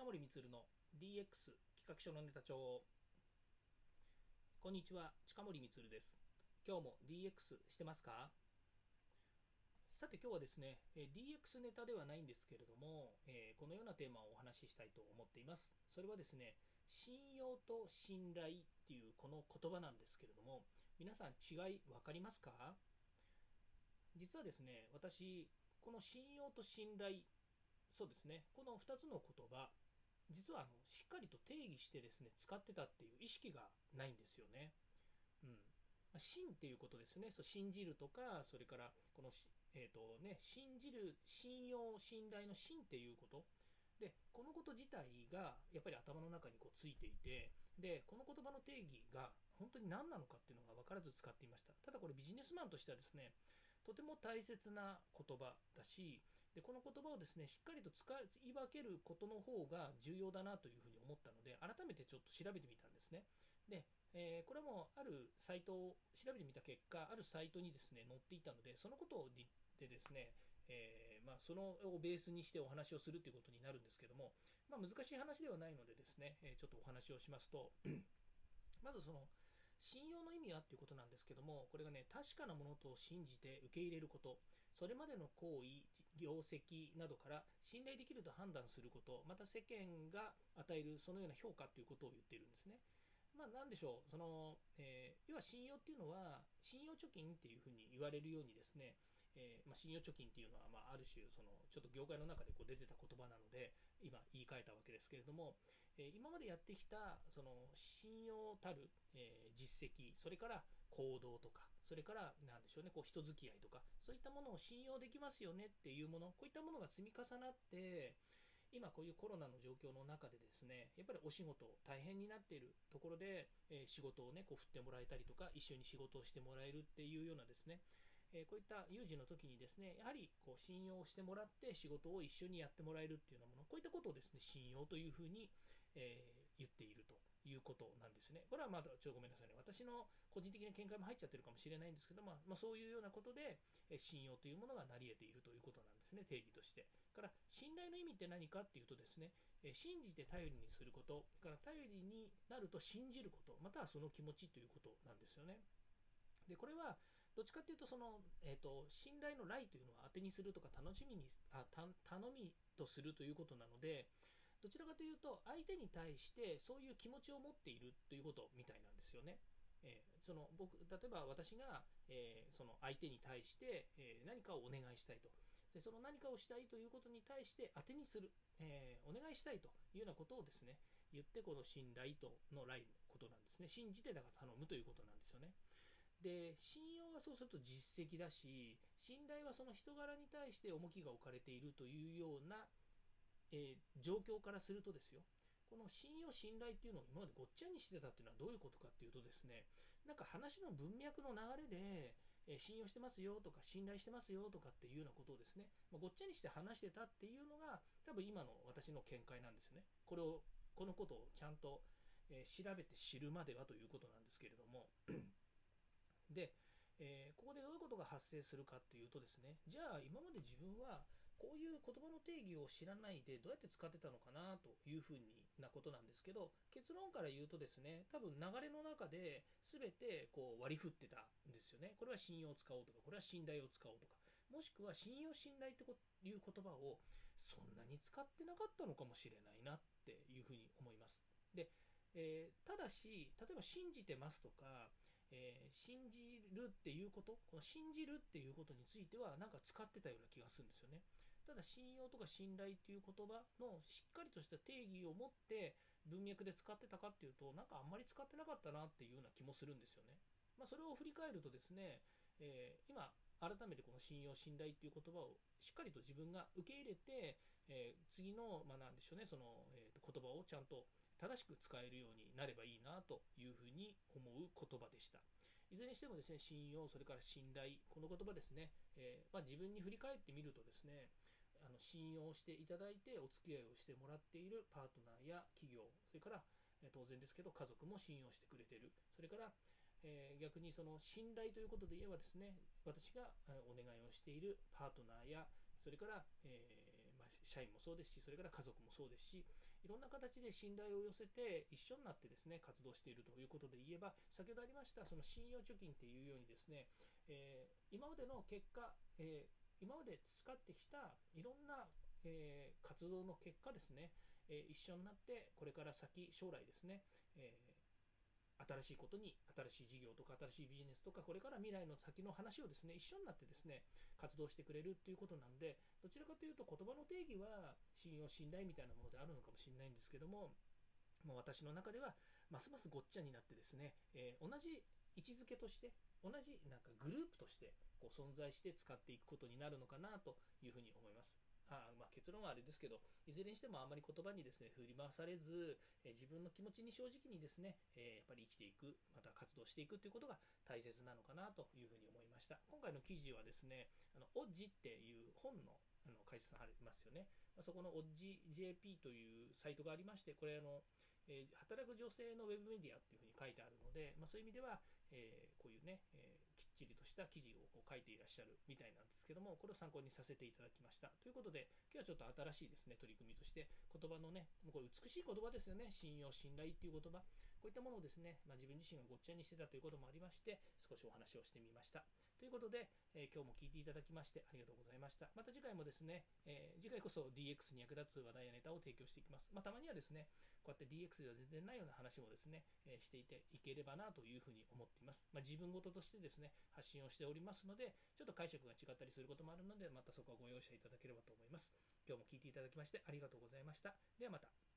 近森光の DX 企画書のネタ帳。こんにちは近森光です。今日も DX してますか？さて今日はですね DX ネタではないんですけれどもこのようなテーマをお話ししたいと思っています。それはですね信用と信頼っていうこの言葉なんですけれども皆さん違い分かりますか？実はですね私この信用と信頼そうですねこの2つの言葉実はあのしっかりと定義してですね使ってたっていう意識がないんですよね。うん、信っていうことですね。そう信じるとかそれからこの、えーとね、信じる信用信頼の信っていうこと。でこのこと自体がやっぱり頭の中にこうついていてでこの言葉の定義が本当に何なのかっていうのが分からず使っていました。ただこれビジネスマンとしてはですねとても大切な言葉だしでこの言葉をですねしっかりと使い分けることの方が重要だなというふうに思ったので改めてちょっと調べてみたんですね。で、えー、これもあるサイトを調べてみた結果あるサイトにですね載っていたのでそのことでですねえー、まあ、そのをベースにしてお話をするということになるんですけども、まあ、難しい話ではないのでですね、えちょっとお話をしますと まずその信用の意味はということなんですけども、これがね、確かなものと信じて受け入れること、それまでの行為、業績などから信頼できると判断すること、また世間が与えるそのような評価ということを言っているんですね。まあ、なんでしょう、その、えー、要は信用っていうのは、信用貯金っていうふうに言われるようにですね、えー、まあ、信用貯金っていうのは、まあ、ある種そのちょっと業界の中でこう出てた言葉なので今言い換えたわけですけれども、えー、今までやってきたその信用たる、えー、実績それから行動とかそれから何でしょうねこう人付き合いとかそういったものを信用できますよねっていうものこういったものが積み重なって今こういうコロナの状況の中でですねやっぱりお仕事大変になっているところで、え仕事をねこう振ってもらえたりとか一緒に仕事をしてもらえるっていうようなですねえこういった有事の時にですね、やはりこう信用してもらって仕事を一緒にやってもらえるっていうようなもの、こういったことをですね、信用というふうに、えー、言っていると。いうことなんですね。これはまだちょっとごめんなさいね。私の個人的な見解も入っちゃってるかもしれないんですけど、まあ、まあ、そういうようなことで、信用というものが成り得ているということなんですね、定義として。から信頼の意味って何かっていうとですね、信じて頼りにすること、から頼りになると信じること、またはその気持ちということなんですよね。でこれはどっちかっていうとその、えーと、信頼の来というのは当てにするとか楽しみにあた頼みとするということなのでどちらかというと相手に対してそういう気持ちを持っているということみたいなんですよね。えー、その僕例えば私が、えー、その相手に対して、えー、何かをお願いしたいとでその何かをしたいということに対して当てにする、えお願いしたいというようなことをですね言ってこの信頼との来のことなんですね信じてだから頼むということなんですよね。で信用はそうすると実績だし信頼はその人柄に対して重きが置かれているというような、えー、状況からするとですよ。この信用信頼っていうのを今までごっちゃにしてたっていうのはどういうことかっていうとですねなんか話の文脈の流れで、えー、信用してますよとか信頼してますよとかっていうようなことをですね、まあ、ごっちゃにして話してたっていうのが多分今の私の見解なんですよね。これをこのことをちゃんと、えー、調べて知るまではということなんですけれども。で、え、ここでどういうことが発生するかっていうとですねじゃあ今まで自分はこういう言葉の定義を知らないでどうやって使ってたのかなというふうになことなんですけど結論から言うとですね多分流れの中で全てこう割り振ってたんですよねこれは信用を使おうとかこれは信頼を使おうとかもしくは信用信頼っていう言葉をそんなに使ってなかったのかもしれないなっていうふうに思いますでえー、ただし、例えば信じてますとか、えー、信じるっていうこと、この信じるっていうことについては、なんか使ってたような気がするんですよね。ただ、信用とか信頼っていう言葉のしっかりとした定義を持って文脈で使ってたかっていうと、なんかあんまり使ってなかったなっていうような気もするんですよね。まあ、それを振り返るとですね、えー、今、改めてこの信用、信頼っていう言葉をしっかりと自分が受け入れて、えー、次の、まあ、なんでしょうね、その、えー、言葉をちゃんと正しく使えるようになればいいなというふうに思う言葉でした。いずれにしてもですね、信用、それから信頼、この言葉ですね、えー、まあ、自分に振り返ってみるとですね、あの信用していただいてお付き合いをしてもらっているパートナーや企業、それから当然ですけど家族も信用してくれている、それからえー、逆にその信頼ということで言えばですね私がお願いをしているパートナーやそれから、えー、まあ、社員もそうですし、それから家族もそうですし、いろんな形で信頼を寄せて一緒になってですね、活動しているということで言えば、先ほどありました、その信用貯金っていうようにですね、えー、今までの結果、えー、今まで使ってきたいろんな、えー、活動の結果ですね、え一緒になってこれから先将来ですね、え新しいことに新しい事業とか新しいビジネスとかこれから未来の先の話をですね一緒になってですね活動してくれるっていうことなんでどちらかというと言葉の定義は信用信頼みたいなものであるのかもしれないんですけどももう私の中ではますますごっちゃになってですね、えー、同じ位置づけとして同じなんかグループとしてこう存在して使っていくことになるのかなというふうに思います。あまあ、結論はあれですけど、いずれにしてもあまり言葉にですね振り回されず、え自分の気持ちに正直にですね、えやっぱり生きていく、また活動していくということが大切なのかなというふうに思いました。今回の記事はですね、あのオッジっていう本のあの解説されますよね。そこのオッジ JP というサイトがありまして、これあの、えー、働く女性のウェブメディアっていうふうに書いてあるので、まあ、そういう意味では、えー、こういうね、えー、きっちりとした記事をこう書いていらっしゃるみたいなんですけども、これを参考にさせていただきました。ということで、今日はちょっと新しいですね、取り組みとして、言葉のね、もうこれ美しい言葉ですよね、信用、信頼っていう言葉、こういったものをですね、まあ、自分自身がごっちゃにしてたということもありまして、少しお話をしてみました。ということで、えー、今日も聞いていただきましてありがとうございました。また次回もですね、えー、次回こそ DX に役立つ話題やネタを提供していきます。まあ、たまにはですね、こうやって DX では全然ないような話もですね、えー、していていければなというふうに思っています。まあ、自分事としてですね、発信をしておりますので、ちょっと解釈が違ったりすることもあるので、またそこはご容赦いただければと思います。今日も聞いていただきましてありがとうございました。ではまた。